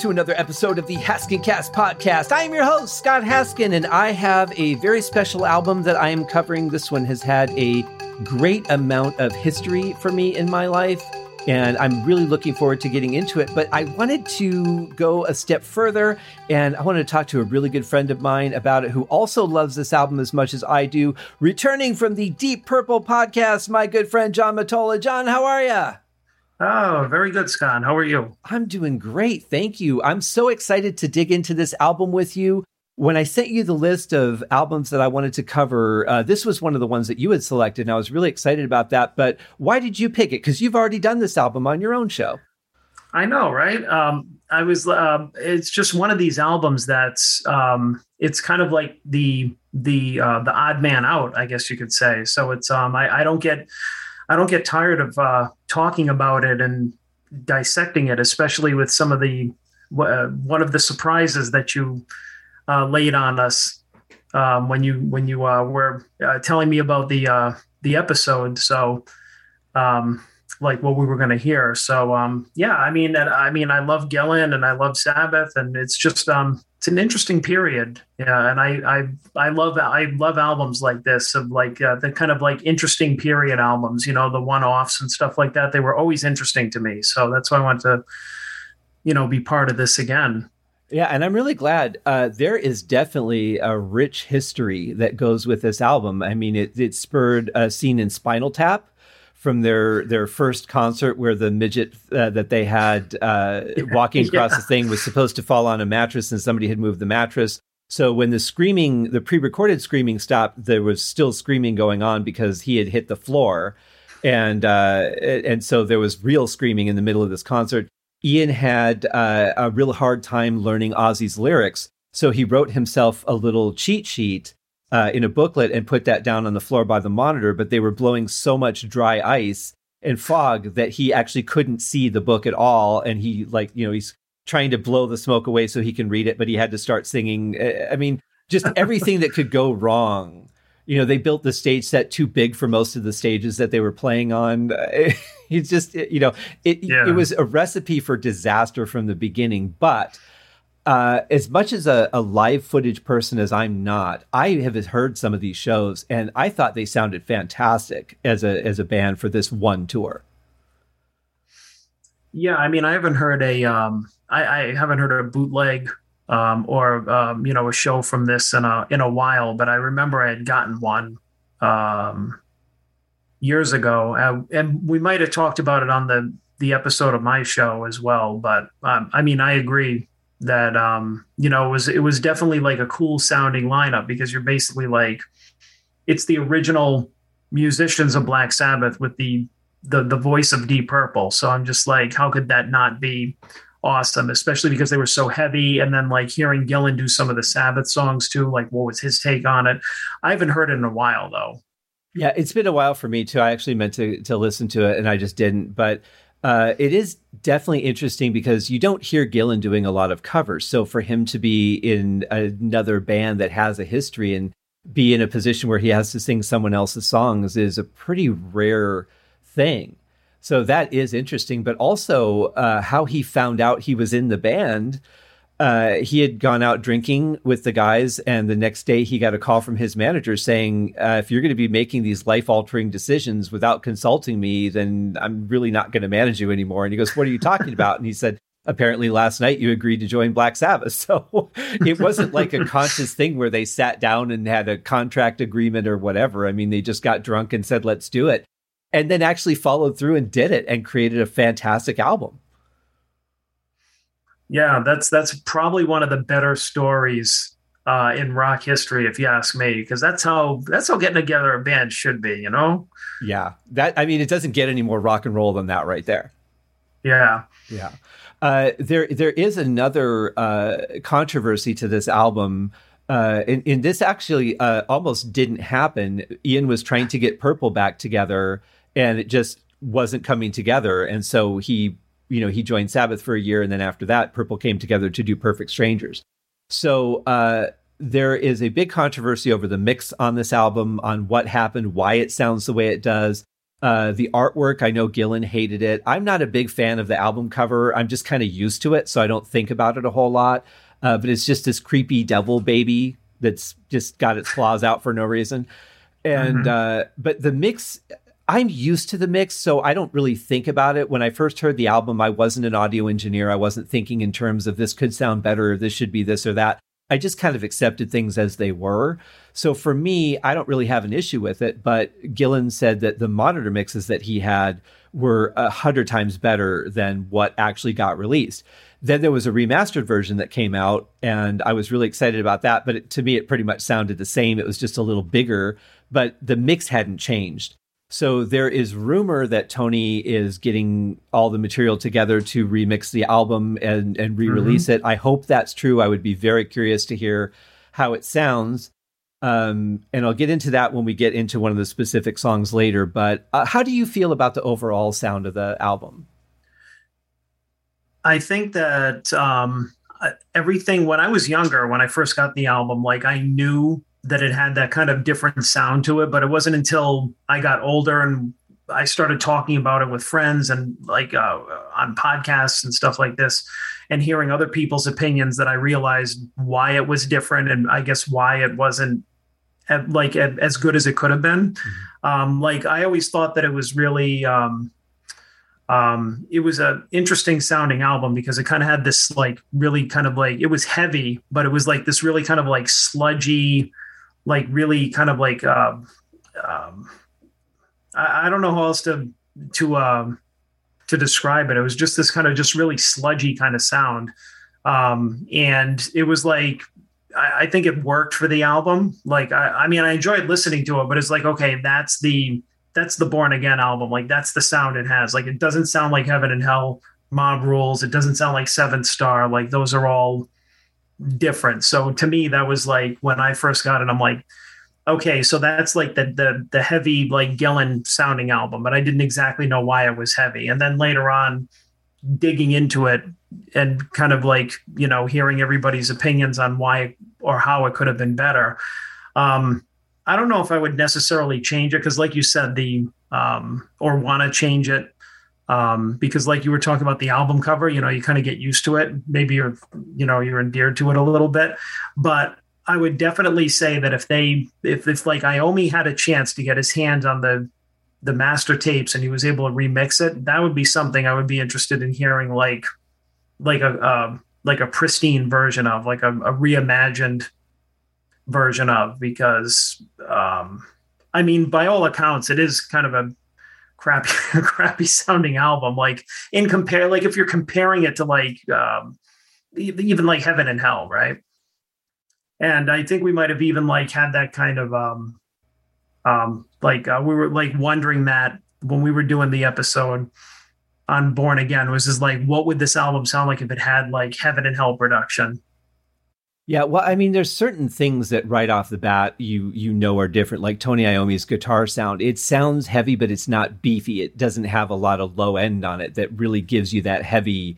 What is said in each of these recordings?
to another episode of the Haskin Cast podcast. I am your host, Scott Haskin, and I have a very special album that I am covering. This one has had a great amount of history for me in my life, and I'm really looking forward to getting into it. But I wanted to go a step further, and I wanted to talk to a really good friend of mine about it who also loves this album as much as I do. Returning from the Deep Purple podcast, my good friend John Mottola. John, how are you? Oh, very good, Scott. How are you? I'm doing great. Thank you. I'm so excited to dig into this album with you. When I sent you the list of albums that I wanted to cover, uh, this was one of the ones that you had selected, and I was really excited about that. But why did you pick it? Because you've already done this album on your own show. I know, right? Um, I was. Uh, it's just one of these albums that's. Um, it's kind of like the the uh, the odd man out, I guess you could say. So it's. Um, I, I don't get. I don't get tired of uh, talking about it and dissecting it, especially with some of the uh, one of the surprises that you uh, laid on us um, when you when you uh, were uh, telling me about the uh, the episode. So, um, like what we were going to hear. So, um, yeah, I mean, I mean, I love Gillan and I love Sabbath, and it's just um, it's an interesting period. Yeah, and I I I love I love albums like this of like uh, the kind of like interesting period albums. You know, the one offs and stuff like that. They were always interesting to me. So that's why I want to, you know, be part of this again. Yeah, and I'm really glad. Uh, there is definitely a rich history that goes with this album. I mean, it, it spurred a scene in Spinal Tap from their their first concert where the midget uh, that they had uh, walking across yeah. the thing was supposed to fall on a mattress and somebody had moved the mattress. So when the screaming, the pre-recorded screaming stopped, there was still screaming going on because he had hit the floor, and uh, and so there was real screaming in the middle of this concert. Ian had uh, a real hard time learning Ozzy's lyrics, so he wrote himself a little cheat sheet uh, in a booklet and put that down on the floor by the monitor, but they were blowing so much dry ice and fog that he actually couldn't see the book at all. And he, like, you know, he's trying to blow the smoke away so he can read it, but he had to start singing. I mean, just everything that could go wrong. You know, they built the stage set too big for most of the stages that they were playing on. It's just, you know, it, yeah. it was a recipe for disaster from the beginning. But uh, as much as a, a, live footage person as I'm not, I have heard some of these shows, and I thought they sounded fantastic as a as a band for this one tour. Yeah, I mean, I haven't heard a um, I, I haven't heard a bootleg um, or um, you know a show from this in a in a while, but I remember I had gotten one um, years ago, uh, and we might have talked about it on the the episode of my show as well. But um, I mean, I agree that um, you know it was it was definitely like a cool sounding lineup because you're basically like it's the original musicians of Black Sabbath with the the the voice of Deep Purple. So I'm just like, how could that not be awesome? Especially because they were so heavy, and then like hearing Gillan do some of the Sabbath songs too. Like, what was his take on it? I haven't heard it in a while though. Yeah, it's been a while for me too. I actually meant to to listen to it, and I just didn't. But uh, it is definitely interesting because you don't hear Gillan doing a lot of covers. So for him to be in another band that has a history and be in a position where he has to sing someone else's songs is a pretty rare thing. So that is interesting, but also uh, how he found out he was in the band uh, he had gone out drinking with the guys, and the next day he got a call from his manager saying, uh, "If you're going to be making these life altering decisions without consulting me, then I'm really not going to manage you anymore." And he goes, "What are you talking about?" And he said, "Apparently, last night you agreed to join Black Sabbath." So it wasn't like a conscious thing where they sat down and had a contract agreement or whatever. I mean, they just got drunk and said, "Let's do it," and then actually followed through and did it and created a fantastic album. Yeah, that's that's probably one of the better stories uh, in rock history, if you ask me, because that's how that's how getting together a band should be, you know. Yeah, that I mean, it doesn't get any more rock and roll than that, right there. Yeah, yeah. Uh, there, there is another uh, controversy to this album. Uh, and, and, this actually uh, almost didn't happen. Ian was trying to get Purple back together, and it just wasn't coming together. And so he you know, he joined Sabbath for a year, and then after that, Purple came together to do Perfect Strangers. So uh, there is a big controversy over the mix on this album, on what happened, why it sounds the way it does. Uh, the artwork, I know Gillan hated it. I'm not a big fan of the album cover. I'm just kind of used to it, so I don't think about it a whole lot. Uh, but it's just this creepy devil baby that's just got its claws out for no reason. And mm-hmm. uh, but the mix, I'm used to the mix, so I don't really think about it. When I first heard the album, I wasn't an audio engineer. I wasn't thinking in terms of this could sound better, or this should be this or that. I just kind of accepted things as they were. So for me, I don't really have an issue with it. But Gillan said that the monitor mixes that he had were a hundred times better than what actually got released. Then there was a remastered version that came out, and I was really excited about that. But it, to me, it pretty much sounded the same. It was just a little bigger, but the mix hadn't changed. So there is rumor that Tony is getting all the material together to remix the album and, and re-release mm-hmm. it. I hope that's true. I would be very curious to hear how it sounds. Um, and I'll get into that when we get into one of the specific songs later. But uh, how do you feel about the overall sound of the album? I think that um, everything when I was younger, when I first got the album, like I knew that it had that kind of different sound to it. But it wasn't until I got older and I started talking about it with friends and like uh, on podcasts and stuff like this, and hearing other people's opinions that I realized why it was different and I guess why it wasn't like as good as it could have been. Mm-hmm. Um, like I always thought that it was really. Um, um, it was a interesting sounding album because it kind of had this like really kind of like it was heavy, but it was like this really kind of like sludgy, like really kind of like uh, um, I, I, don't know how else to to um, to describe it. It was just this kind of just really sludgy kind of sound, um, and it was like I, I think it worked for the album. Like I, I mean, I enjoyed listening to it, but it's like okay, that's the that's the Born Again album. Like that's the sound it has. Like it doesn't sound like Heaven and Hell, Mob Rules. It doesn't sound like Seventh Star. Like those are all different. So to me, that was like when I first got it, I'm like, okay, so that's like the the the heavy like Gillan sounding album, but I didn't exactly know why it was heavy. And then later on, digging into it and kind of like you know hearing everybody's opinions on why or how it could have been better. Um, I don't know if I would necessarily change it because, like you said, the um, or want to change it um, because like you were talking about the album cover, you know, you kind of get used to it. Maybe you're, you know, you're endeared to it a little bit, but I would definitely say that if they, if it's like Iommi had a chance to get his hands on the, the master tapes and he was able to remix it, that would be something I would be interested in hearing, like, like a, uh, like a pristine version of, like a, a reimagined version of, because, um, I mean, by all accounts, it is kind of a crappy crappy sounding album like in compare like if you're comparing it to like um even like heaven and hell right? And i think we might have even like had that kind of um um like uh, we were like wondering that when we were doing the episode on born again was just like what would this album sound like if it had like heaven and hell production yeah, well, I mean, there's certain things that right off the bat you you know are different. Like Tony Iommi's guitar sound, it sounds heavy, but it's not beefy. It doesn't have a lot of low end on it that really gives you that heavy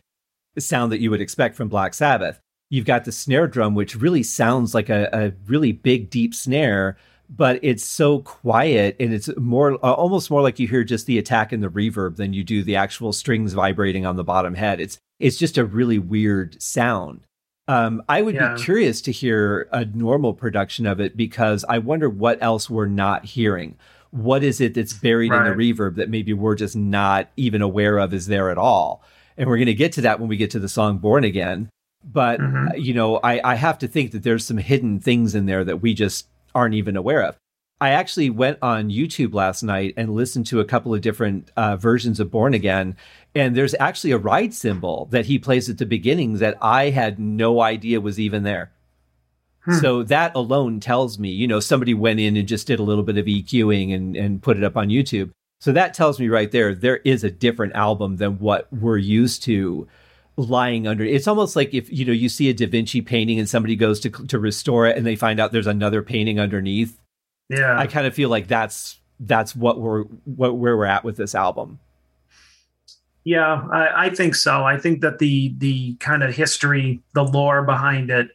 sound that you would expect from Black Sabbath. You've got the snare drum, which really sounds like a, a really big, deep snare, but it's so quiet and it's more uh, almost more like you hear just the attack and the reverb than you do the actual strings vibrating on the bottom head. It's it's just a really weird sound. Um, I would yeah. be curious to hear a normal production of it because I wonder what else we're not hearing. What is it that's buried right. in the reverb that maybe we're just not even aware of is there at all? And we're going to get to that when we get to the song Born Again. But, mm-hmm. uh, you know, I, I have to think that there's some hidden things in there that we just aren't even aware of. I actually went on YouTube last night and listened to a couple of different uh, versions of Born Again, and there's actually a ride cymbal that he plays at the beginning that I had no idea was even there. Hmm. So that alone tells me, you know, somebody went in and just did a little bit of EQing and, and put it up on YouTube. So that tells me right there, there is a different album than what we're used to lying under. It's almost like if, you know, you see a Da Vinci painting and somebody goes to, to restore it and they find out there's another painting underneath. Yeah. I kind of feel like that's, that's what we're, what, where we're at with this album. Yeah, I, I, think so. I think that the the kind of history, the lore behind it,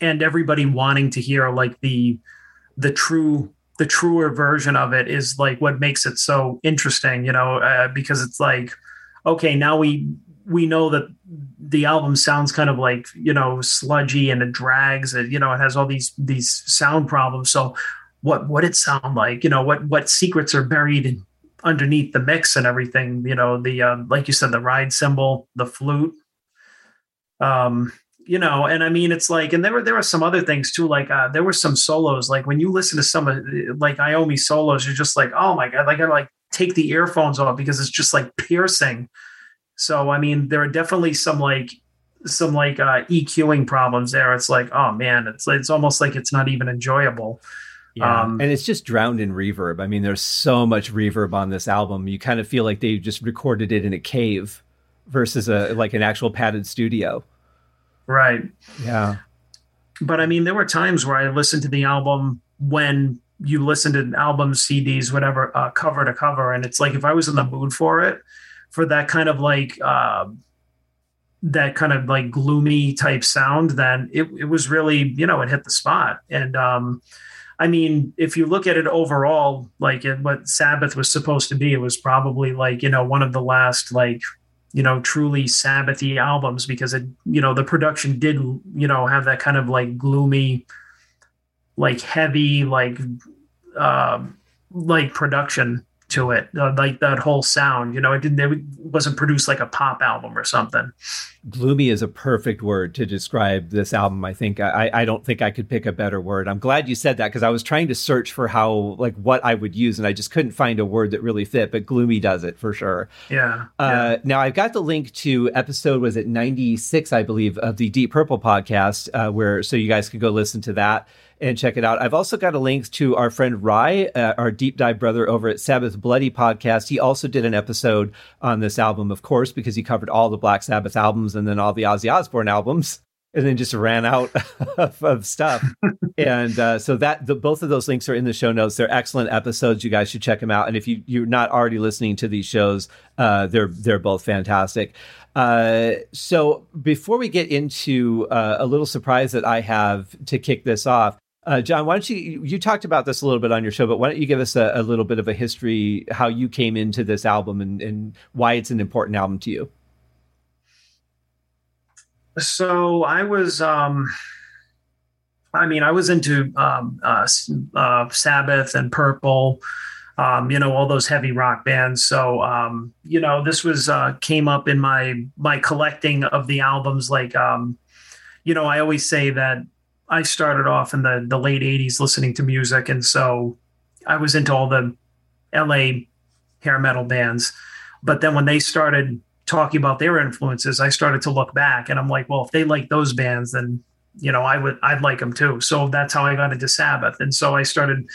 and everybody wanting to hear like the the true the truer version of it is like what makes it so interesting, you know, uh, because it's like, okay, now we we know that the album sounds kind of like you know sludgy and it drags and you know it has all these these sound problems so what what it sound like you know what what secrets are buried in, underneath the mix and everything you know the um, like you said the ride cymbal the flute. Um you know and i mean it's like and there were there were some other things too like uh there were some solos like when you listen to some of like iommi solos you're just like oh my god like i like take the earphones off because it's just like piercing. So i mean there are definitely some like some like uh eqing problems there. It's like oh man it's it's almost like it's not even enjoyable yeah. Um, and it's just drowned in reverb. I mean, there's so much reverb on this album. You kind of feel like they just recorded it in a cave versus a like an actual padded studio. Right. Yeah. But I mean, there were times where I listened to the album when you listen to albums, CDs, whatever, uh, cover to cover, and it's like if I was in the mood for it, for that kind of like uh, that kind of like gloomy type sound, then it it was really you know it hit the spot. And um, I mean, if you look at it overall, like what Sabbath was supposed to be, it was probably like you know one of the last like you know truly sabbathy albums because it you know the production did you know have that kind of like gloomy like heavy like uh, like production to it, uh, like that whole sound. You know, it didn't. It wasn't produced like a pop album or something. Gloomy is a perfect word to describe this album. I think I, I don't think I could pick a better word. I'm glad you said that because I was trying to search for how like what I would use and I just couldn't find a word that really fit. But gloomy does it for sure. Yeah. Uh, yeah. Now I've got the link to episode was it 96 I believe of the Deep Purple podcast uh, where so you guys can go listen to that and check it out. I've also got a link to our friend Ry, uh, our deep dive brother over at Sabbath Bloody podcast. He also did an episode on this album, of course, because he covered all the Black Sabbath albums and then all the Ozzy Osbourne albums. And then just ran out of, of stuff, and uh, so that the, both of those links are in the show notes. They're excellent episodes. You guys should check them out. And if you you're not already listening to these shows, uh, they're they're both fantastic. Uh, so before we get into uh, a little surprise that I have to kick this off, uh, John, why don't you you talked about this a little bit on your show, but why don't you give us a, a little bit of a history, how you came into this album and, and why it's an important album to you? So I was, um, I mean, I was into um, uh, uh, Sabbath and Purple, um, you know, all those heavy rock bands. So, um, you know, this was uh, came up in my my collecting of the albums. Like, um, you know, I always say that I started off in the the late '80s listening to music, and so I was into all the LA hair metal bands. But then when they started talking about their influences, I started to look back, and I'm like, well, if they like those bands, then you know, I would I'd like them too. So that's how I got into Sabbath, and so I started.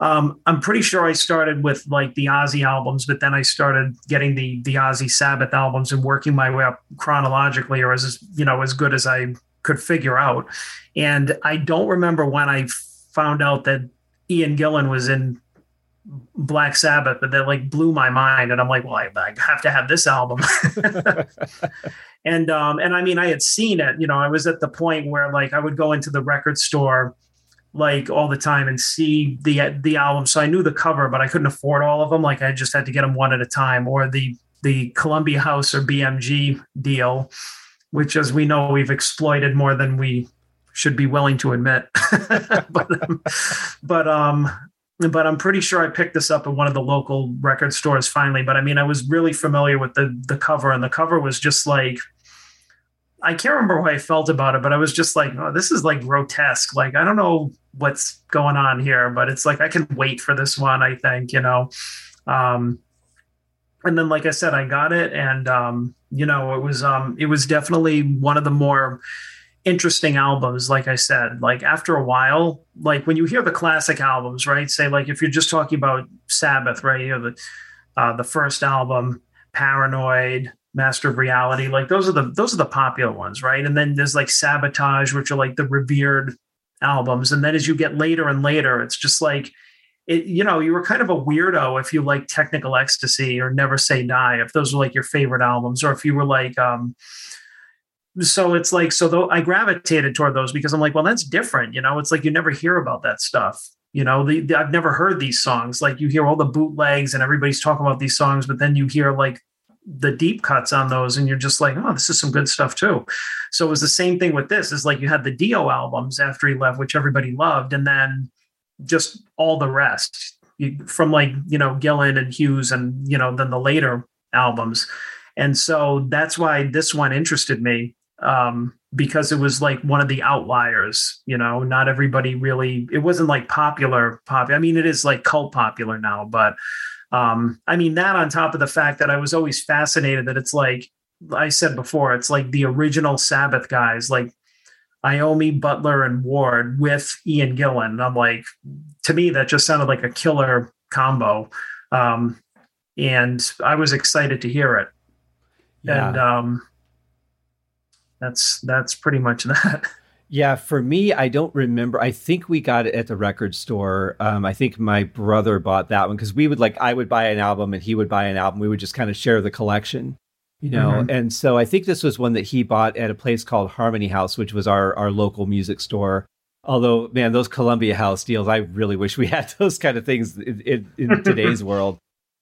Um, I'm pretty sure I started with like the Ozzy albums, but then I started getting the the Ozzy Sabbath albums and working my way up chronologically, or as you know, as good as I could figure out. And I don't remember when I found out that Ian Gillan was in Black Sabbath, but that like blew my mind. And I'm like, well, I, I have to have this album. and um, and I mean, I had seen it. You know, I was at the point where like I would go into the record store like all the time and see the the album. So I knew the cover, but I couldn't afford all of them. Like I just had to get them one at a time, or the the Columbia House or BMG deal which, as we know, we've exploited more than we should be willing to admit. but, um, but um, but I'm pretty sure I picked this up at one of the local record stores finally. But I mean, I was really familiar with the the cover, and the cover was just like I can't remember how I felt about it, but I was just like, oh, this is like grotesque. Like I don't know what's going on here, but it's like I can wait for this one. I think you know. Um, and then like i said i got it and um, you know it was um, it was definitely one of the more interesting albums like i said like after a while like when you hear the classic albums right say like if you're just talking about sabbath right you have the uh, the first album paranoid master of reality like those are the those are the popular ones right? And then there's like sabotage which are like the revered albums. And then as you get later and later it's just like it, you know, you were kind of a weirdo if you like Technical Ecstasy or Never Say Die, if those were like your favorite albums, or if you were like, um, so it's like, so though I gravitated toward those because I'm like, well, that's different, you know, it's like you never hear about that stuff. You know, the, the, I've never heard these songs. Like you hear all the bootlegs and everybody's talking about these songs, but then you hear like the deep cuts on those and you're just like oh this is some good stuff too so it was the same thing with this is like you had the dio albums after he left which everybody loved and then just all the rest from like you know gillan and hughes and you know then the later albums. And so that's why this one interested me um, because it was like one of the outliers you know? Not everybody really it wasn't like popular pop i mean it is like cult popular now but um, I mean, that on top of the fact that I was always fascinated that it's like I said before, it's like the original Sabbath guys, like Iommi, Butler, and Ward with Ian Gillan. I'm like, to me, that just sounded like a killer combo. Um, and I was excited to hear it. Yeah. And um, that's that's pretty much that. Yeah, for me, I don't remember. I think we got it at the record store. Um, I think my brother bought that one because we would like I would buy an album and he would buy an album. We would just kind of share the collection, you know. Mm-hmm. And so I think this was one that he bought at a place called Harmony House, which was our our local music store. Although, man, those Columbia House deals, I really wish we had those kind of things in, in, in today's world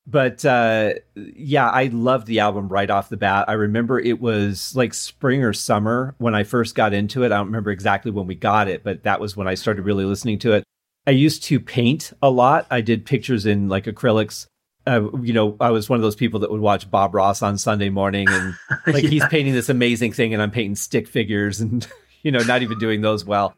but uh, yeah, I loved the album right off the bat. I remember it was like spring or summer when I first got into it. I don't remember exactly when we got it, but that was when I started really listening to it. I used to paint a lot. I did pictures in like acrylics. Uh, you know, I was one of those people that would watch Bob Ross on Sunday morning, and like yeah. he's painting this amazing thing, and I'm painting stick figures and you know, not even doing those well.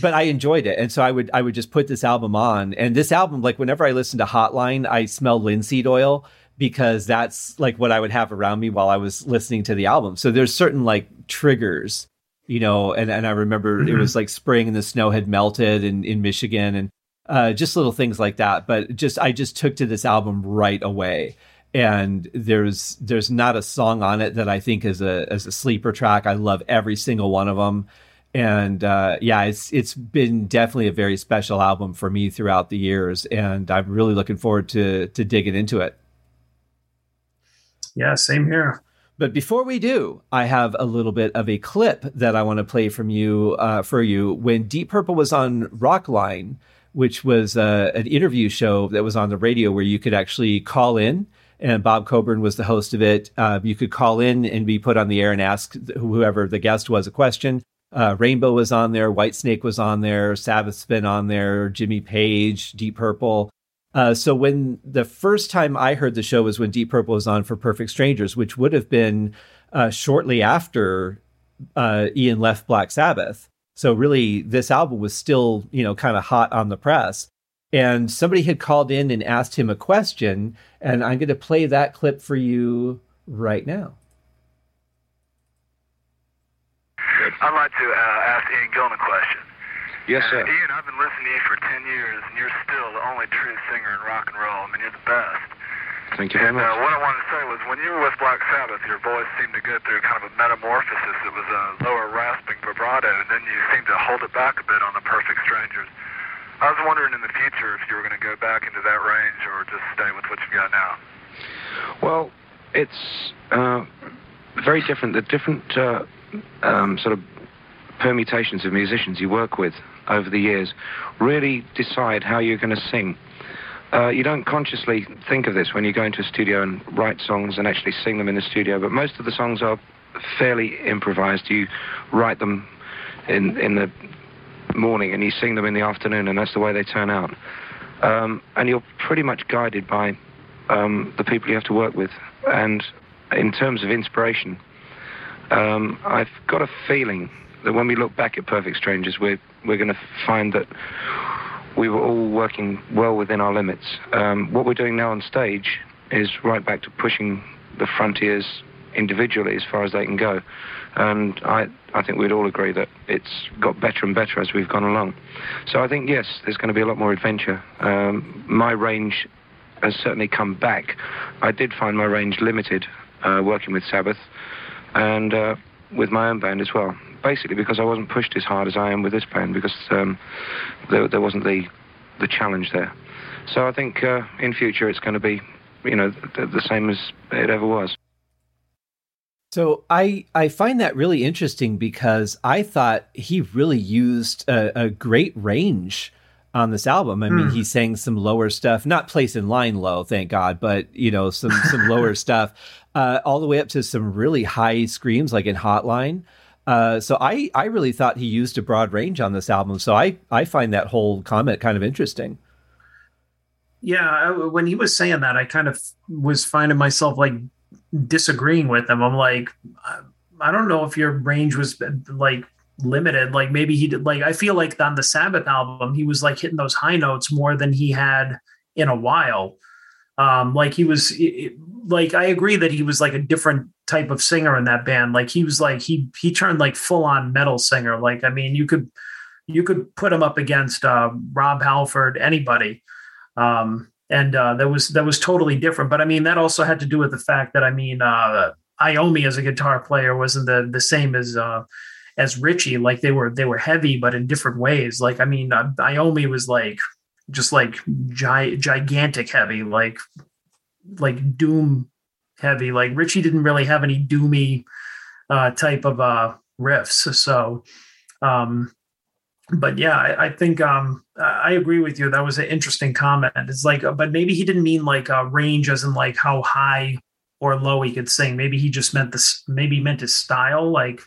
But I enjoyed it. And so I would I would just put this album on. And this album, like whenever I listen to Hotline, I smell linseed oil because that's like what I would have around me while I was listening to the album. So there's certain like triggers, you know, and, and I remember mm-hmm. it was like spring and the snow had melted in, in Michigan and uh, just little things like that. But just I just took to this album right away and there's there's not a song on it that I think is a as a sleeper track. I love every single one of them and uh, yeah, it's it's been definitely a very special album for me throughout the years, and I'm really looking forward to to digging into it. Yeah, same here. But before we do, I have a little bit of a clip that I want to play from you uh, for you. When Deep Purple was on Rockline, which was uh, an interview show that was on the radio where you could actually call in, and Bob Coburn was the host of it. Uh, you could call in and be put on the air and ask whoever the guest was a question. Uh, Rainbow was on there, Whitesnake was on there, Sabbath's been on there, Jimmy Page, Deep Purple. Uh, so when the first time I heard the show was when Deep Purple was on for Perfect Strangers, which would have been uh, shortly after uh, Ian left Black Sabbath. So really, this album was still, you know, kind of hot on the press. And somebody had called in and asked him a question, and I'm going to play that clip for you right now. I'd like to uh, ask Ian Gillan a question. Yes, sir. Uh, Ian, I've been listening to you for 10 years, and you're still the only true singer in rock and roll. I mean, you're the best. Thank you very and, much. Uh, what I wanted to say was when you were with Black Sabbath, your voice seemed to go through kind of a metamorphosis. It was a lower rasping vibrato, and then you seemed to hold it back a bit on the Perfect Strangers. I was wondering in the future if you were going to go back into that range or just stay with what you've got now. Well, it's uh, very different. The different uh, um, sort of permutations of musicians you work with over the years really decide how you're going to sing. Uh, you don't consciously think of this when you go into a studio and write songs and actually sing them in the studio, but most of the songs are fairly improvised. You write them in in the morning and you sing them in the afternoon, and that's the way they turn out. Um, and you're pretty much guided by um, the people you have to work with. And in terms of inspiration, um, I've got a feeling that when we look back at Perfect Strangers, we're we're going to find that we were all working well within our limits. Um, what we're doing now on stage is right back to pushing the frontiers individually as far as they can go. And I, I think we'd all agree that it's got better and better as we've gone along. So I think, yes, there's going to be a lot more adventure. Um, my range has certainly come back. I did find my range limited uh, working with Sabbath and uh, with my own band as well. Basically, because I wasn't pushed as hard as I am with this band, because um, there, there, wasn't the the challenge there. So I think uh, in future it's going to be, you know, the, the same as it ever was. So I I find that really interesting because I thought he really used a, a great range on this album. I mean, he sang some lower stuff, not place in line low, thank God, but you know, some some lower stuff, uh, all the way up to some really high screams, like in Hotline. Uh, so I I really thought he used a broad range on this album. So I I find that whole comment kind of interesting. Yeah, I, when he was saying that, I kind of was finding myself like disagreeing with him. I'm like, I don't know if your range was like limited. Like maybe he did. Like I feel like on the Sabbath album, he was like hitting those high notes more than he had in a while. Um, like he was like I agree that he was like a different type of singer in that band. Like he was like he he turned like full on metal singer. Like I mean, you could you could put him up against uh, Rob Halford, anybody. Um, and uh, that was that was totally different. But I mean, that also had to do with the fact that I mean, uh, Iommi as a guitar player wasn't the the same as uh, as Ritchie. Like they were they were heavy, but in different ways. Like I mean, uh, Iommi was like just like gi- gigantic heavy, like like doom heavy. Like Ritchie didn't really have any doomy uh, type of uh, riffs. So, um, but yeah, I, I think um, I agree with you. That was an interesting comment. It's like, but maybe he didn't mean like a range as in like how high or low he could sing. Maybe he just meant this. Maybe meant his style. Like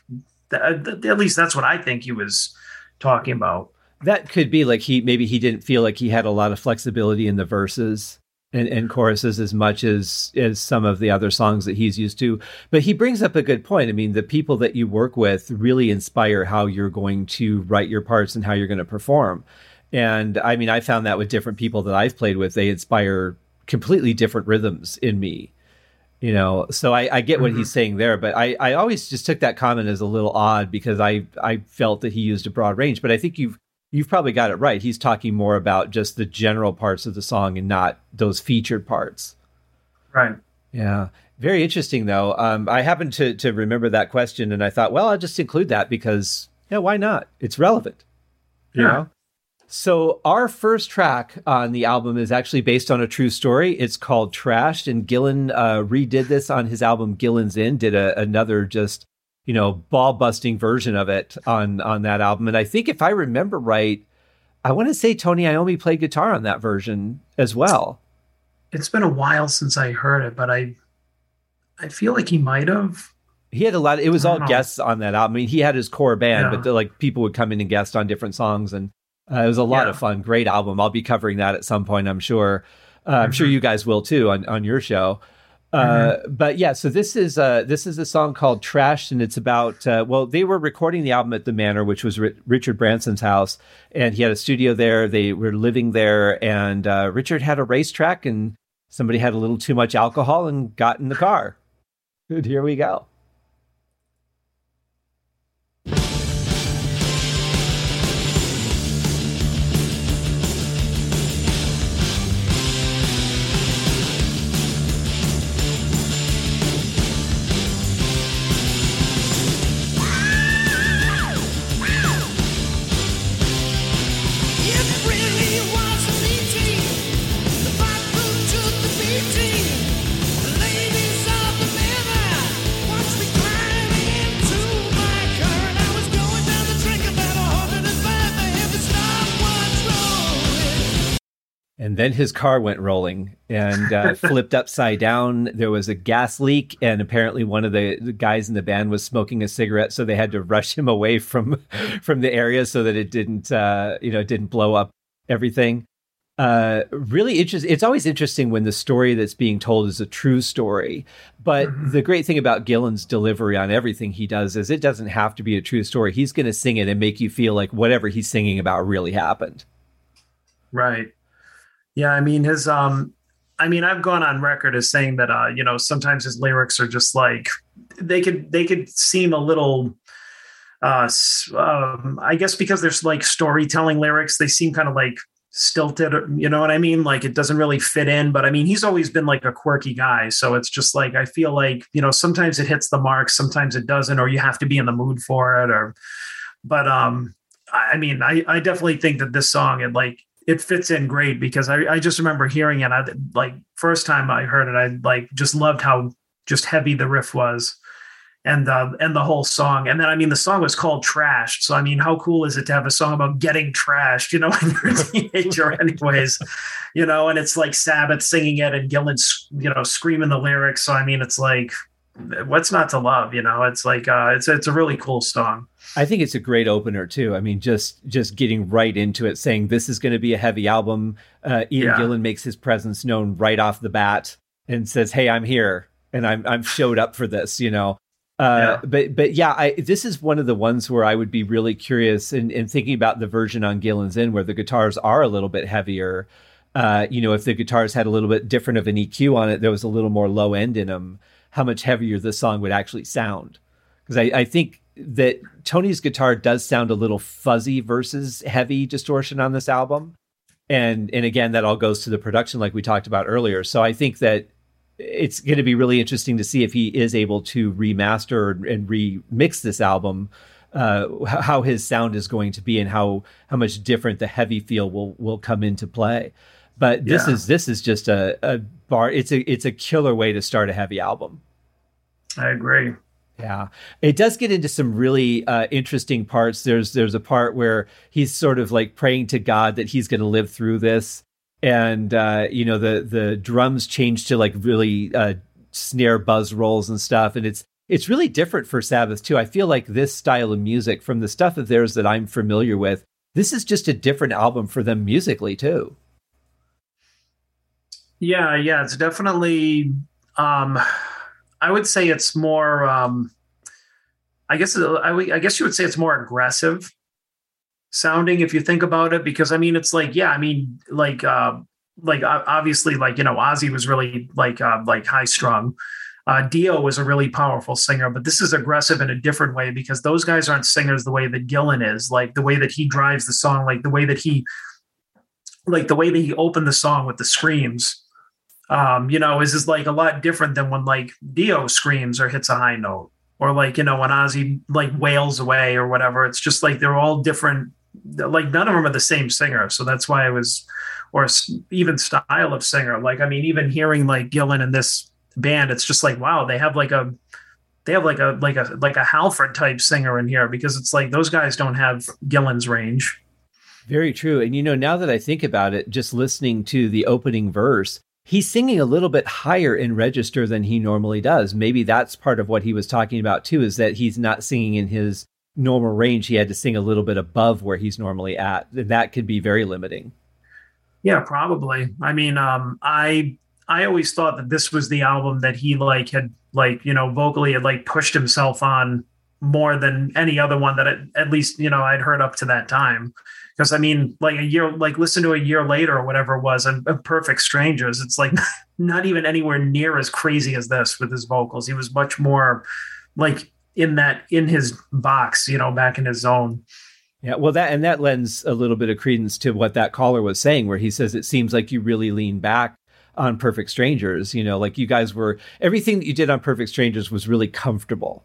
at least that's what I think he was talking about. That could be like he maybe he didn't feel like he had a lot of flexibility in the verses and, and, choruses as much as as some of the other songs that he's used to. But he brings up a good point. I mean, the people that you work with really inspire how you're going to write your parts and how you're going to perform. And I mean, I found that with different people that I've played with, they inspire completely different rhythms in me you know so i, I get what mm-hmm. he's saying there but I, I always just took that comment as a little odd because i i felt that he used a broad range but i think you've you've probably got it right. He's talking more about just the general parts of the song and not those featured parts. Right. Yeah. Very interesting though. Um, i happened to to remember that question and i thought well i'll just include that because yeah why not? It's relevant you yeah. know? So our first track on the album is actually based on a true story. It's called Trashed, and Gillan uh, redid this on his album Gillan's Inn, Did a, another just you know ball busting version of it on on that album. And I think if I remember right, I want to say Tony Iommi played guitar on that version as well. It's been a while since I heard it, but I I feel like he might have. He had a lot. Of, it was all know. guests on that album. I mean, he had his core band, yeah. but like people would come in and guest on different songs and uh, it was a lot yeah. of fun. Great album. I'll be covering that at some point, I'm sure. Uh, mm-hmm. I'm sure mm-hmm. you guys will too on, on your show. Uh, mm-hmm. But yeah, so this is uh, this is a song called "Trashed," and it's about uh, well, they were recording the album at the Manor, which was R- Richard Branson's house, and he had a studio there. They were living there, and uh, Richard had a racetrack, and somebody had a little too much alcohol and got in the car. And here we go. And then his car went rolling and uh, flipped upside down. There was a gas leak, and apparently one of the, the, guys in the band was smoking a cigarette, so they had to rush him away from from the area so that it didn't, uh, you know, didn't blow up everything. Uh, really interesting. It's always interesting when the story that's being told is a true story. But mm-hmm. the great thing about Gillan's delivery on everything he does is it doesn't have to be a true story. He's going to sing it and make you feel like whatever he's singing about really happened. Right. Yeah, I mean his um I mean I've gone on record as saying that uh you know sometimes his lyrics are just like they could they could seem a little uh um, I guess because there's like storytelling lyrics they seem kind of like stilted you know what I mean? Like it doesn't really fit in but I mean he's always been like a quirky guy so it's just like I feel like you know sometimes it hits the mark sometimes it doesn't or you have to be in the mood for it or but um I mean I I definitely think that this song and like it fits in great because I, I just remember hearing it. I like first time I heard it, I like just loved how just heavy the riff was. and uh, and the whole song. And then I mean the song was called Trashed. So I mean, how cool is it to have a song about getting trashed, you know, when you're a teenager anyways, you know, and it's like Sabbath singing it and Gillan, you know, screaming the lyrics. So I mean it's like what's not to love, you know? It's like uh it's it's a really cool song. I think it's a great opener too. I mean, just just getting right into it, saying this is going to be a heavy album. Uh, Ian yeah. Gillan makes his presence known right off the bat and says, "Hey, I'm here, and I'm I'm showed up for this." You know, uh, yeah. but but yeah, I, this is one of the ones where I would be really curious in, in thinking about the version on Gillan's Inn where the guitars are a little bit heavier. Uh, you know, if the guitars had a little bit different of an EQ on it, there was a little more low end in them. How much heavier the song would actually sound? Because I, I think that Tony's guitar does sound a little fuzzy versus heavy distortion on this album. And and again, that all goes to the production, like we talked about earlier. So I think that it's going to be really interesting to see if he is able to remaster and remix this album. Uh, how his sound is going to be and how how much different the heavy feel will will come into play. But this yeah. is this is just a, a bar. It's a it's a killer way to start a heavy album. I agree. Yeah, it does get into some really uh, interesting parts. There's there's a part where he's sort of like praying to God that he's going to live through this, and uh, you know the the drums change to like really uh, snare buzz rolls and stuff, and it's it's really different for Sabbath too. I feel like this style of music from the stuff of theirs that I'm familiar with, this is just a different album for them musically too. Yeah, yeah, it's definitely. Um, I would say it's more. Um, I guess I, I guess you would say it's more aggressive sounding if you think about it because i mean it's like yeah i mean like uh like obviously like you know ozzy was really like uh like high strung uh, Dio was a really powerful singer, but this is aggressive in a different way because those guys aren't singers the way that Gillan is, like the way that he drives the song, like the way that he, like the way that he opened the song with the screams, um, you know, is is like a lot different than when like Dio screams or hits a high note, or like you know when Ozzy like wails away or whatever. It's just like they're all different like none of them are the same singer. So that's why I was, or even style of singer. Like, I mean, even hearing like Gillan in this band, it's just like, wow, they have like a, they have like a, like a, like a Halford type singer in here because it's like those guys don't have Gillan's range. Very true. And you know, now that I think about it, just listening to the opening verse, he's singing a little bit higher in register than he normally does. Maybe that's part of what he was talking about too, is that he's not singing in his normal range, he had to sing a little bit above where he's normally at. And That could be very limiting. Yeah, probably. I mean, um, I I always thought that this was the album that he like had like you know vocally had like pushed himself on more than any other one that at least you know I'd heard up to that time. Because I mean, like a year, like listen to a year later or whatever it was, and Perfect Strangers. It's like not even anywhere near as crazy as this with his vocals. He was much more like in that in his box, you know, back in his zone. Yeah, well, that and that lends a little bit of credence to what that caller was saying, where he says it seems like you really lean back on Perfect Strangers. You know, like you guys were everything that you did on Perfect Strangers was really comfortable.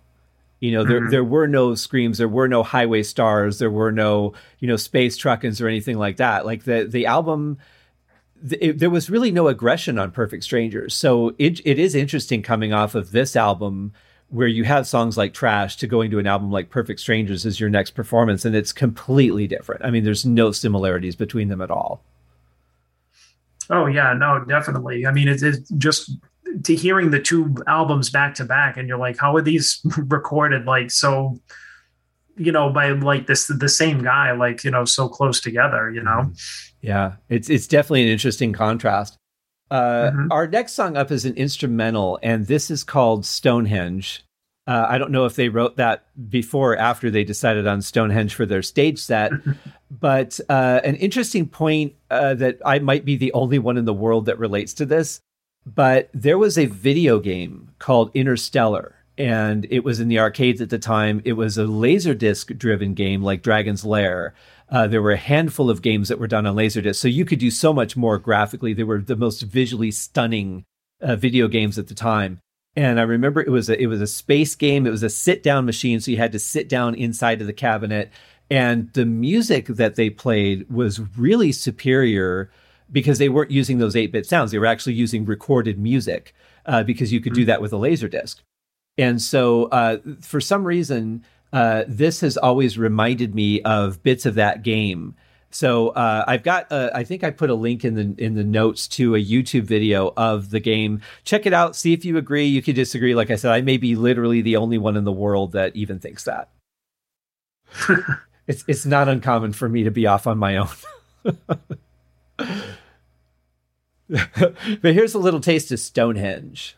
You know, there mm-hmm. there were no screams, there were no highway stars, there were no you know space truckins or anything like that. Like the the album. It, there was really no aggression on Perfect Strangers, so it it is interesting coming off of this album where you have songs like Trash to going to an album like Perfect Strangers as your next performance, and it's completely different. I mean, there's no similarities between them at all. Oh yeah, no, definitely. I mean, it's, it's just to hearing the two albums back to back, and you're like, how are these recorded like so? You know, by like this the same guy, like you know, so close together. You know. Yeah, it's it's definitely an interesting contrast. Uh, mm-hmm. Our next song up is an instrumental, and this is called Stonehenge. Uh, I don't know if they wrote that before or after they decided on Stonehenge for their stage set, but uh, an interesting point uh, that I might be the only one in the world that relates to this. But there was a video game called Interstellar, and it was in the arcades at the time. It was a laserdisc driven game like Dragon's Lair. Uh, there were a handful of games that were done on Laserdisc, so you could do so much more graphically. They were the most visually stunning uh, video games at the time. And I remember it was a it was a space game. It was a sit down machine, so you had to sit down inside of the cabinet. And the music that they played was really superior because they weren't using those 8 bit sounds. They were actually using recorded music uh, because you could do mm-hmm. that with a laser disc. And so, uh, for some reason, uh, this has always reminded me of bits of that game. So uh, I've got, uh, I think I put a link in the in the notes to a YouTube video of the game. Check it out. See if you agree. You could disagree. Like I said, I may be literally the only one in the world that even thinks that. it's it's not uncommon for me to be off on my own. but here's a little taste of Stonehenge.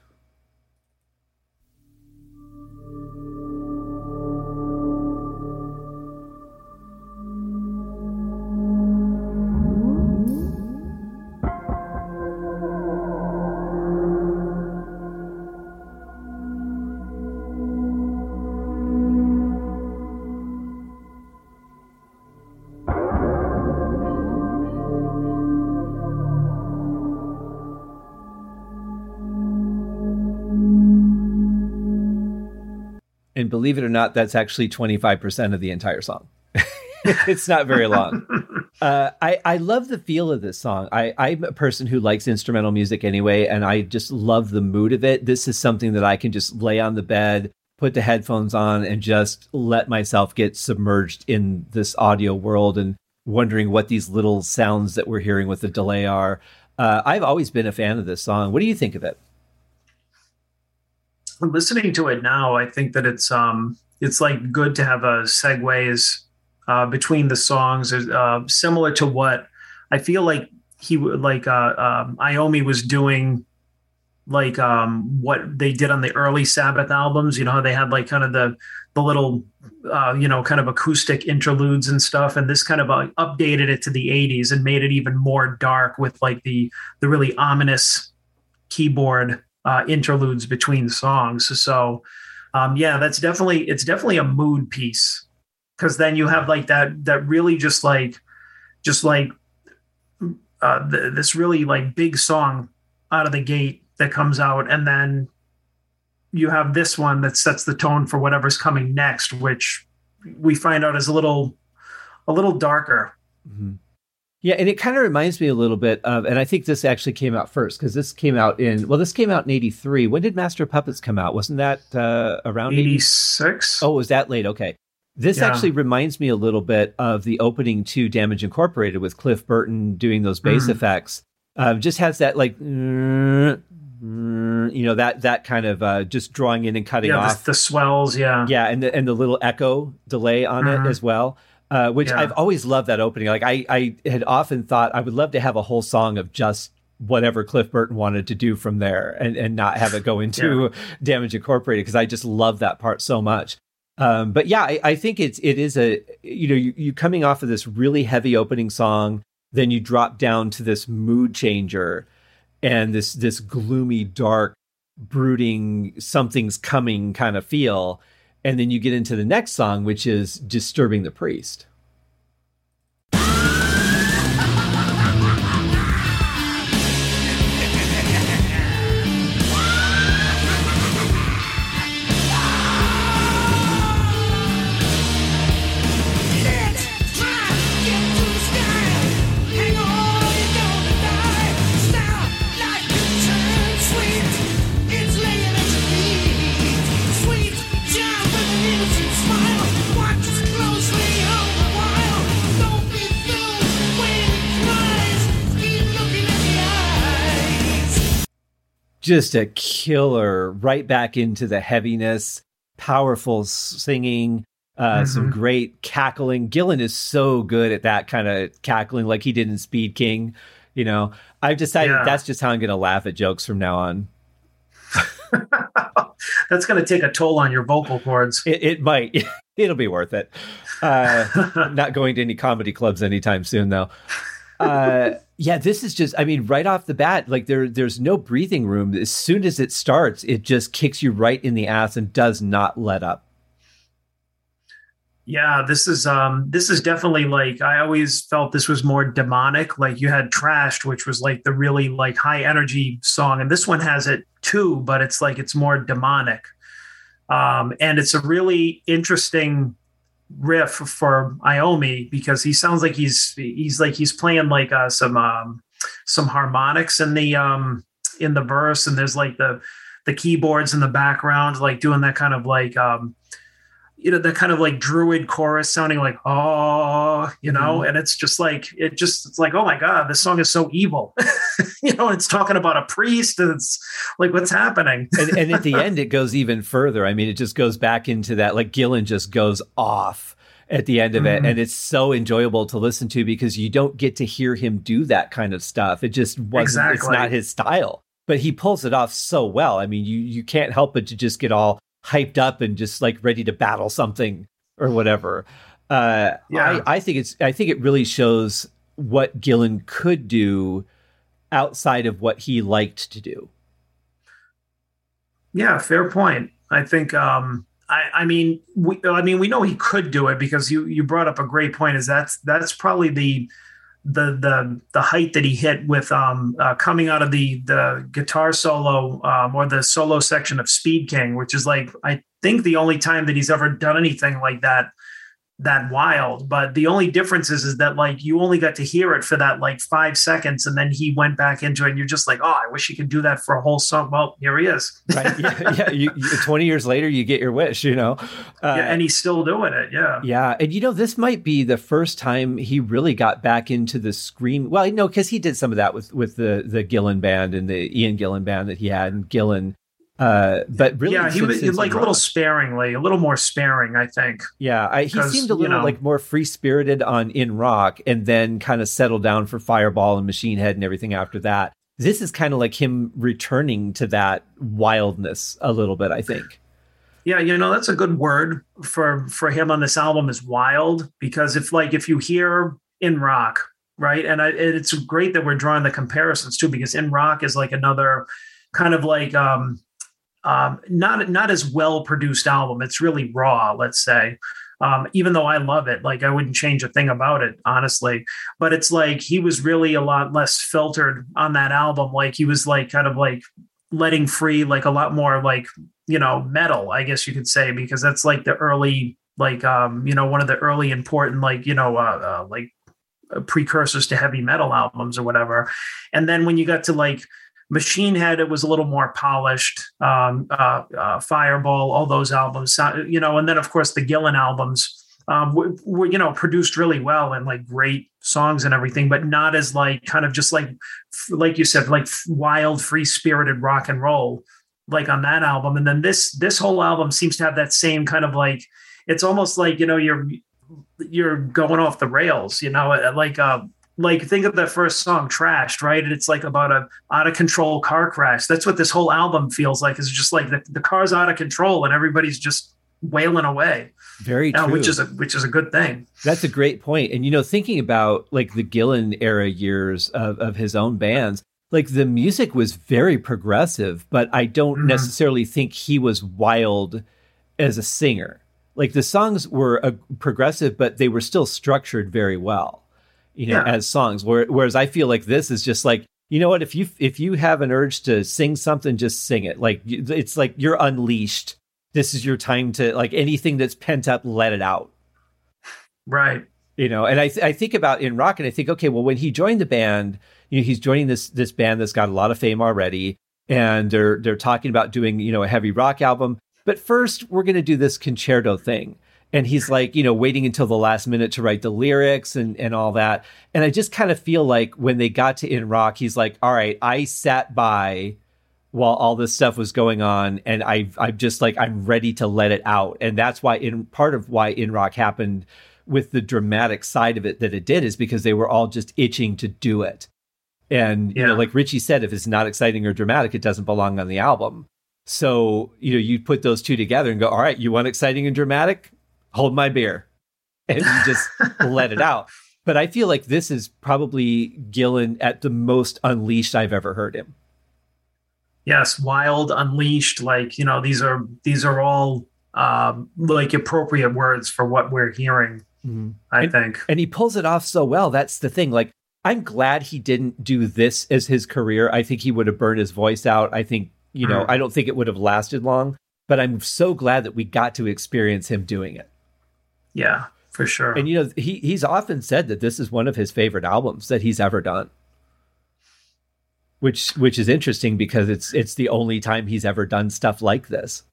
Believe it or not, that's actually 25% of the entire song. it's not very long. Uh, I, I love the feel of this song. I, I'm a person who likes instrumental music anyway, and I just love the mood of it. This is something that I can just lay on the bed, put the headphones on, and just let myself get submerged in this audio world and wondering what these little sounds that we're hearing with the delay are. Uh, I've always been a fan of this song. What do you think of it? Listening to it now, I think that it's um it's like good to have a segues uh, between the songs, uh, similar to what I feel like he like uh, um, Iommi was doing, like um, what they did on the early Sabbath albums. You know, they had like kind of the the little uh, you know kind of acoustic interludes and stuff, and this kind of uh, updated it to the '80s and made it even more dark with like the the really ominous keyboard uh, interludes between songs. So, um, yeah, that's definitely it's definitely a mood piece because then you have like that that really just like just like uh, th- this really like big song out of the gate that comes out, and then you have this one that sets the tone for whatever's coming next, which we find out is a little a little darker. Mm-hmm. Yeah, and it kind of reminds me a little bit of, and I think this actually came out first because this came out in, well, this came out in 83. When did Master Puppets come out? Wasn't that uh, around 86? Oh, was that late? Okay. This yeah. actually reminds me a little bit of the opening to Damage Incorporated with Cliff Burton doing those bass mm. effects. Uh, just has that like, you know, that that kind of uh, just drawing in and cutting yeah, off the, the, swells, yeah, yeah, and the and the little echo delay on mm-hmm. it as well. Uh, which yeah. I've always loved that opening. Like I, I had often thought I would love to have a whole song of just whatever Cliff Burton wanted to do from there and, and not have it go into yeah. Damage Incorporated because I just love that part so much. Um, but yeah, I, I, think it's it is a you know you, you coming off of this really heavy opening song, then you drop down to this mood changer and this this gloomy, dark, brooding something's coming kind of feel and then you get into the next song, which is Disturbing the Priest. Just a killer right back into the heaviness, powerful singing, uh, mm-hmm. some great cackling. Gillan is so good at that kind of cackling, like he did in Speed King. You know, I've decided yeah. that's just how I'm going to laugh at jokes from now on. that's going to take a toll on your vocal cords. It, it might. It'll be worth it. Uh, not going to any comedy clubs anytime soon, though. Uh, yeah, this is just, I mean, right off the bat, like there, there's no breathing room. As soon as it starts, it just kicks you right in the ass and does not let up. Yeah, this is um this is definitely like I always felt this was more demonic. Like you had Trashed, which was like the really like high energy song, and this one has it too, but it's like it's more demonic. Um, and it's a really interesting riff for Iommi because he sounds like he's he's like he's playing like uh, some um, some harmonics in the um, in the verse, and there's like the the keyboards in the background, like doing that kind of like um, you know, the kind of like druid chorus sounding like oh, you know, mm-hmm. and it's just like it just it's like oh my god, this song is so evil, you know, it's talking about a priest, and it's like what's happening. and, and at the end, it goes even further. I mean, it just goes back into that like Gillan just goes off at the end of it. Mm-hmm. And it's so enjoyable to listen to because you don't get to hear him do that kind of stuff. It just wasn't, exactly. it's not his style. But he pulls it off so well. I mean, you you can't help but to just get all hyped up and just like ready to battle something or whatever. Uh, yeah. I, I think it's I think it really shows what Gillan could do outside of what he liked to do. Yeah, fair point. I think um, I, I mean, we, I mean, we know he could do it because you you brought up a great point. Is that's that's probably the the the the height that he hit with um uh, coming out of the the guitar solo um, or the solo section of Speed King, which is like I think the only time that he's ever done anything like that that wild. But the only difference is, is that like you only got to hear it for that like five seconds, and then he went back into it, and you're just like, oh, I wish he could do that for a whole song. Well, here he is. right? Yeah. yeah. You, you, Twenty years later, you get your wish. You know. Uh, yeah, and he's still doing it. Yeah. Yeah, and you know, this might be the first time he really got back into the scream. Well, no, because he did some of that with with the the Gillan band and the Ian Gillan band that he had, and Gillan uh, but really, yeah, he was like a little sparingly, a little more sparing, I think. Yeah, I, he seemed a little you know, like more free spirited on In Rock, and then kind of settled down for Fireball and Machine Head and everything after that. This is kind of like him returning to that wildness a little bit, I think. Yeah, you know that's a good word for for him on this album is wild because if like if you hear In Rock, right, and I, it's great that we're drawing the comparisons too because In Rock is like another kind of like um um, not not as well produced album. It's really raw, let's say. Um, even though I love it, like I wouldn't change a thing about it, honestly. But it's like he was really a lot less filtered on that album. Like he was like kind of like letting free, like a lot more like you know metal, I guess you could say, because that's like the early like um you know one of the early important like you know uh, uh like precursors to heavy metal albums or whatever. And then when you got to like Machine Head, it was a little more polished. Um, uh, uh, Fireball, all those albums, you know, and then of course the Gillan albums um, were, were, you know produced really well and like great songs and everything, but not as like kind of just like like you said, like wild, free spirited rock and roll, like on that album. And then this this whole album seems to have that same kind of like it's almost like you know you're you're going off the rails, you know, like uh, like think of that first song trashed right? And it's like about a out of control car crash. That's what this whole album feels like is just like the, the car's out of control and everybody's just wailing away. Very true. which is a which is a good thing. That's a great point. And you know thinking about like the gillan era years of, of his own bands like the music was very progressive but i don't mm-hmm. necessarily think he was wild as a singer. Like the songs were uh, progressive but they were still structured very well you know, yeah. as songs. Whereas I feel like this is just like, you know what? If you if you have an urge to sing something, just sing it. Like it's like you're unleashed. This is your time to like anything that's pent up, let it out. Right. You know, and I th- I think about in rock, and I think, okay, well, when he joined the band, you know, he's joining this this band that's got a lot of fame already, and they're they're talking about doing you know a heavy rock album. But first, we're going to do this concerto thing and he's like you know waiting until the last minute to write the lyrics and and all that. And i just kind of feel like when they got to in rock he's like all right i sat by while all this stuff was going on and i i'm just like i'm ready to let it out. And that's why in part of why in rock happened with the dramatic side of it that it did is because they were all just itching to do it. And yeah. you know like ritchie said if it's not exciting or dramatic it doesn't belong on the album. So you know you put those two together and go all right you want exciting and dramatic hold my beer and you just let it out. But I feel like this is probably Gillan at the most unleashed I've ever heard him. Yes, wild, unleashed. Like you know, these are these are all um, like appropriate words for what we're hearing. Mm-hmm. I and, think, and he pulls it off so well. That's the thing. Like I'm glad he didn't do this as his career. I think he would have burned his voice out. I think you know, mm-hmm. I don't think it would have lasted long. But I'm so glad that we got to experience him doing it. Yeah, for sure. And you know, he he's often said that this is one of his favorite albums that he's ever done. which which is interesting because it's it's the only time he's ever done stuff like this.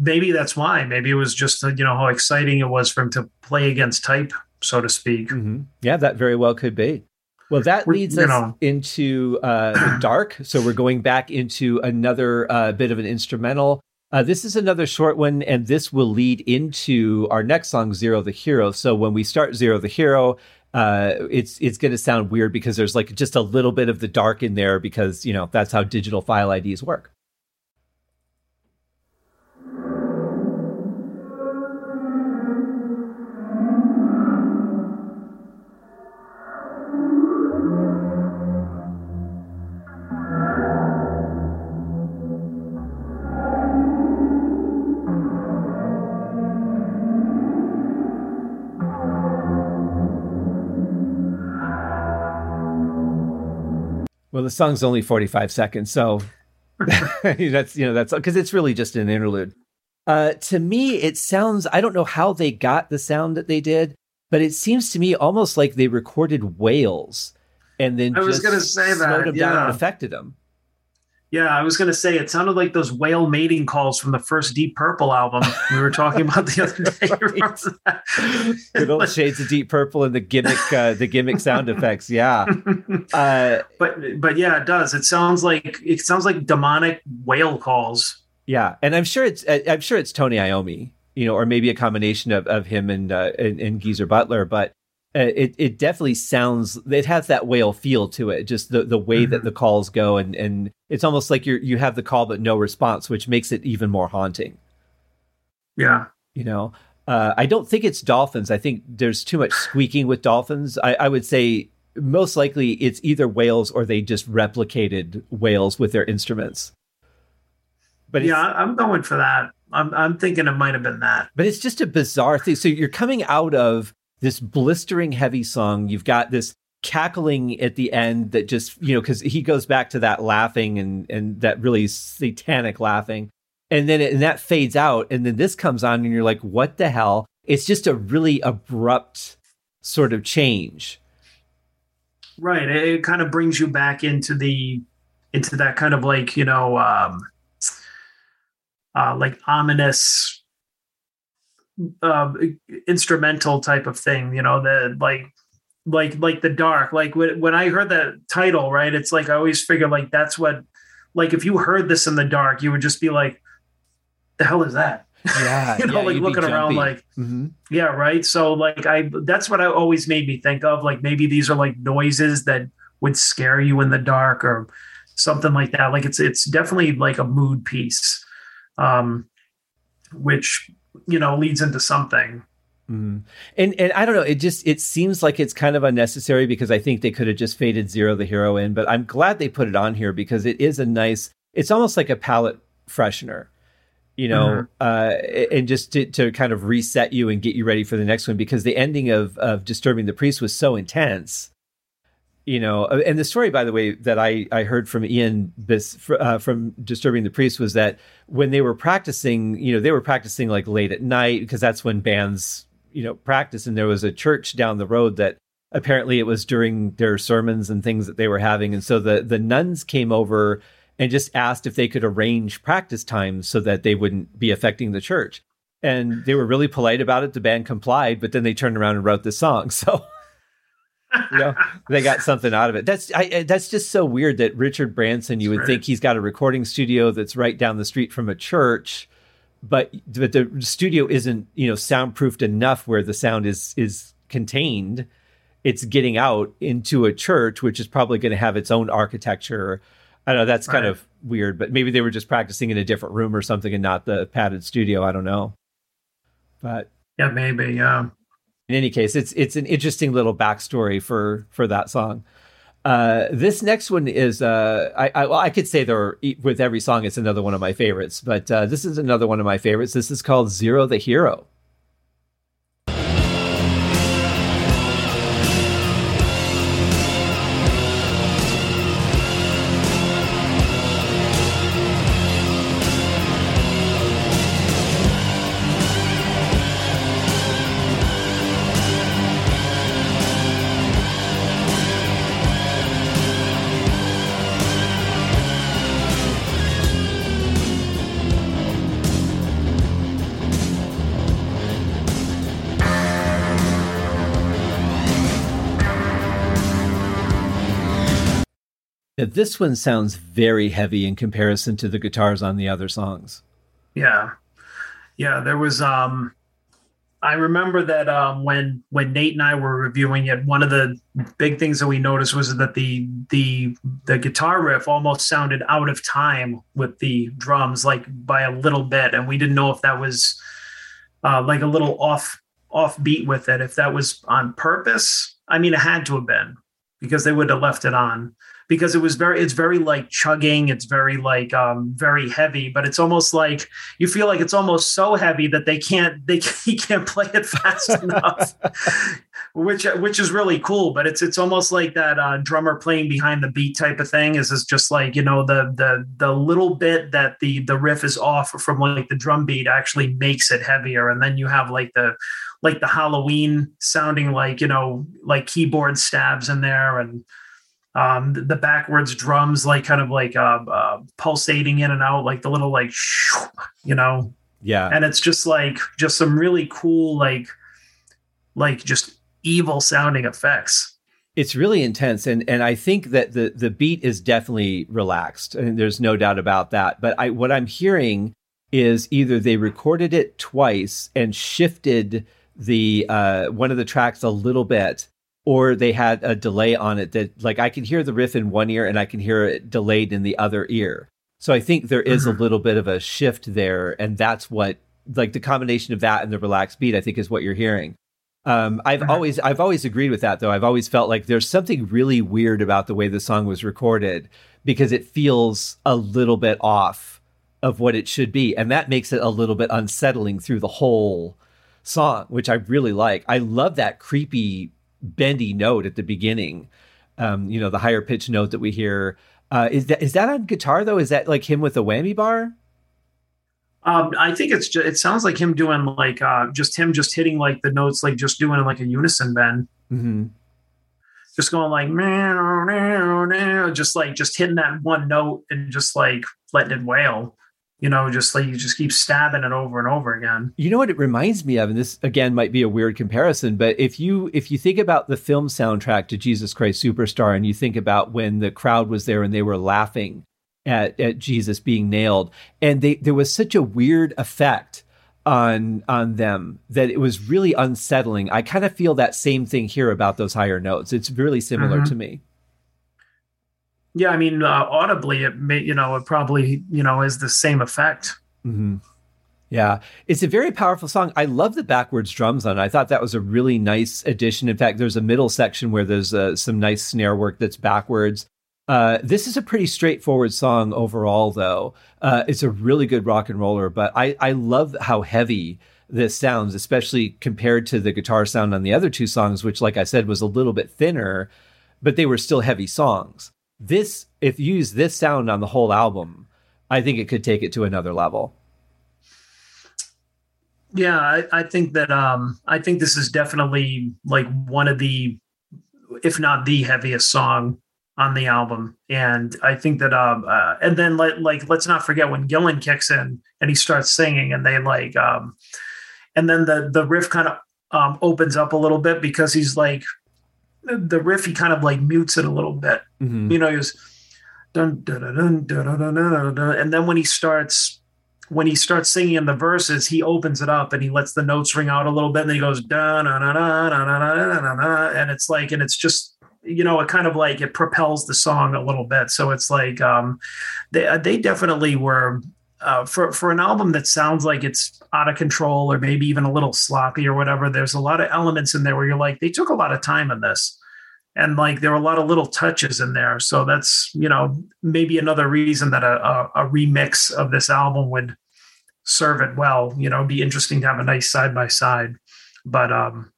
Maybe that's why. Maybe it was just you know how exciting it was for him to play against type, so to speak. Mm-hmm. Yeah, that very well could be. Well, that leads us know. into uh, the dark. So we're going back into another uh, bit of an instrumental. Uh, this is another short one, and this will lead into our next song, Zero the Hero. So when we start Zero the Hero, uh, it's it's going to sound weird because there's like just a little bit of the dark in there because you know that's how digital file IDs work. Well, the song's only 45 seconds, so that's you know that's because it's really just an interlude. Uh, to me, it sounds I don't know how they got the sound that they did, but it seems to me almost like they recorded whales and then I was going to say that them yeah. down and affected them. Yeah, I was going to say it sounded like those whale mating calls from the first Deep Purple album we were talking about the other day. Good old shades of Deep Purple and the gimmick, uh, the gimmick sound effects. Yeah, uh, but but yeah, it does. It sounds like it sounds like demonic whale calls. Yeah, and I'm sure it's I'm sure it's Tony Iommi, you know, or maybe a combination of, of him and, uh, and and Geezer Butler, but it it definitely sounds it has that whale feel to it just the the way mm-hmm. that the calls go and and it's almost like you you have the call but no response which makes it even more haunting. Yeah. You know? Uh, i don't think it's dolphins. I think there's too much squeaking with dolphins. I, I would say most likely it's either whales or they just replicated whales with their instruments. But yeah i'm going for that. I'm, I'm thinking it might have been that. But it's just a bizarre thing. So you're coming out of this blistering heavy song. You've got this cackling at the end that just, you know, because he goes back to that laughing and, and that really satanic laughing. And then it, and that fades out. And then this comes on and you're like, what the hell? It's just a really abrupt sort of change. Right. It kind of brings you back into the, into that kind of like, you know, um, uh, like ominous uh, instrumental type of thing. You know, the like like like the dark. Like when when I heard that title, right? It's like I always figure like that's what like if you heard this in the dark, you would just be like, "The hell is that?" Yeah, you know, yeah, like looking around, like, mm-hmm. yeah, right. So like I that's what I always made me think of. Like maybe these are like noises that would scare you in the dark or something like that. Like it's it's definitely like a mood piece. Um, which you know leads into something mm. and and i don't know it just it seems like it's kind of unnecessary because i think they could have just faded zero the hero in but i'm glad they put it on here because it is a nice it's almost like a palate freshener you know, mm-hmm. uh, and just to, to kind of reset you and get you ready for the next one because the ending of of disturbing the priest was so intense you know uh, and the story by the way that i i heard from ian this uh, from disturbing the priest was that when they were practicing you know they were practicing like late at night because that's when bands you know practice and there was a church down the road that apparently it was during their sermons and things that they were having. And so the the nuns came over and just asked if they could arrange practice times so that they wouldn't be affecting the church. And they were really polite about it. The band complied but then they turned around and wrote this song. So you know, they got something out of it. That's I, that's just so weird that Richard Branson. You would right. think he's got a recording studio that's right down the street from a church, but but the studio isn't you know soundproofed enough where the sound is is contained. It's getting out into a church, which is probably going to have its own architecture. I know that's kind right. of weird, but maybe they were just practicing in a different room or something and not the padded studio. I don't know. But yeah, maybe. In any case, it's it's an interesting little backstory for for that song. Uh, this next one is uh, I I, well, I could say there with every song it's another one of my favorites, but uh, this is another one of my favorites. This is called Zero the Hero. This one sounds very heavy in comparison to the guitars on the other songs. Yeah. Yeah, there was um I remember that um, when when Nate and I were reviewing it, one of the big things that we noticed was that the the the guitar riff almost sounded out of time with the drums, like by a little bit, and we didn't know if that was uh, like a little off off beat with it, if that was on purpose. I mean, it had to have been because they would have left it on because it was very it's very like chugging it's very like um very heavy but it's almost like you feel like it's almost so heavy that they can't they he can't play it fast enough which which is really cool but it's it's almost like that uh, drummer playing behind the beat type of thing is is just like you know the the the little bit that the the riff is off from like the drum beat actually makes it heavier and then you have like the like the halloween sounding like you know like keyboard stabs in there and um, the, the, backwards drums, like kind of like uh, uh, pulsating in and out, like the little like, you know. Yeah. And it's just like just some really cool, like, like just evil sounding effects. It's really intense, and and I think that the the beat is definitely relaxed, and there's no doubt about that. But I what I'm hearing is either they recorded it twice and shifted the uh, one of the tracks a little bit or they had a delay on it that like I can hear the riff in one ear and I can hear it delayed in the other ear. So I think there is mm-hmm. a little bit of a shift there, and that's what like the combination of that and the relaxed beat I think is what you're hearing. Um, I've always I've always agreed with that though. I've always felt like there's something really weird about the way the song was recorded because it feels a little bit off of what it should be, and that makes it a little bit unsettling through the whole song, which I really like. I love that creepy bendy note at the beginning. Um, you know, the higher pitch note that we hear. Uh, is that is that on guitar though? Is that like him with a whammy bar? Um, I think it's just, it sounds like him doing like uh, just him just hitting like the notes like just doing like a unison bend. Mm-hmm. Just going like just like just hitting that one note and just like letting it wail you know, just like you just keep stabbing it over and over again. You know what it reminds me of, and this again might be a weird comparison, but if you if you think about the film soundtrack to Jesus Christ Superstar, and you think about when the crowd was there and they were laughing at at Jesus being nailed, and they there was such a weird effect on on them that it was really unsettling. I kind of feel that same thing here about those higher notes. It's really similar mm-hmm. to me. Yeah, I mean, uh, audibly, it may, you know, it probably, you know, is the same effect. Mm-hmm. Yeah, it's a very powerful song. I love the backwards drums on it. I thought that was a really nice addition. In fact, there's a middle section where there's uh, some nice snare work that's backwards. Uh, this is a pretty straightforward song overall, though. Uh, it's a really good rock and roller, but I, I love how heavy this sounds, especially compared to the guitar sound on the other two songs, which, like I said, was a little bit thinner, but they were still heavy songs this if you use this sound on the whole album, I think it could take it to another level. Yeah, I, I think that um I think this is definitely like one of the if not the heaviest song on the album and i think that um uh, and then like, like let's not forget when gillan kicks in and he starts singing and they like um and then the the riff kind of um opens up a little bit because he's like the riff he kind of like mutes it a little bit. Mm-hmm. You know, he was dun, dun, dun, dun, dun, dun, dun, dun, and then when he starts when he starts singing in the verses, he opens it up and he lets the notes ring out a little bit, and then he goes da na na na na na na na and it's like, and it's just you know, it kind of like it propels the song a little bit. So it's like um, they they definitely were uh, for for an album that sounds like it's out of control or maybe even a little sloppy or whatever. There's a lot of elements in there where you're like, they took a lot of time in this, and like there were a lot of little touches in there. So that's you know maybe another reason that a, a, a remix of this album would serve it well. You know, be interesting to have a nice side by side, but um.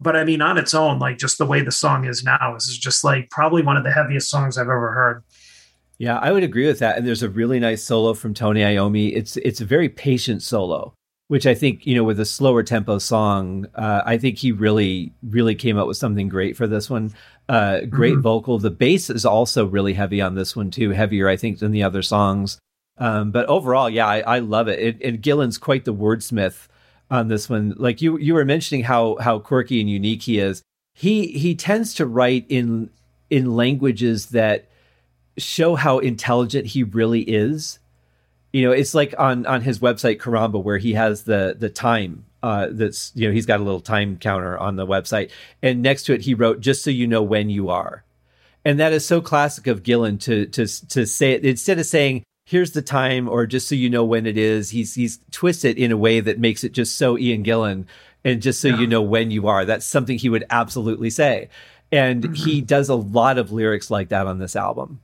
But I mean, on its own, like just the way the song is now, is just like probably one of the heaviest songs I've ever heard. Yeah, I would agree with that. And there's a really nice solo from Tony Iommi. It's it's a very patient solo, which I think you know with a slower tempo song, uh, I think he really really came up with something great for this one. Uh, great mm-hmm. vocal. The bass is also really heavy on this one too, heavier I think than the other songs. Um, but overall, yeah, I, I love it. it. And Gillan's quite the wordsmith on this one. Like you you were mentioning how how quirky and unique he is. He he tends to write in in languages that show how intelligent he really is. You know, it's like on on his website Caramba where he has the the time uh, that's you know he's got a little time counter on the website, and next to it he wrote just so you know when you are, and that is so classic of Gillan to to to say it instead of saying here's the time or just so you know when it is. He's he's twisted it in a way that makes it just so Ian Gillan, and just so yeah. you know when you are. That's something he would absolutely say, and mm-hmm. he does a lot of lyrics like that on this album.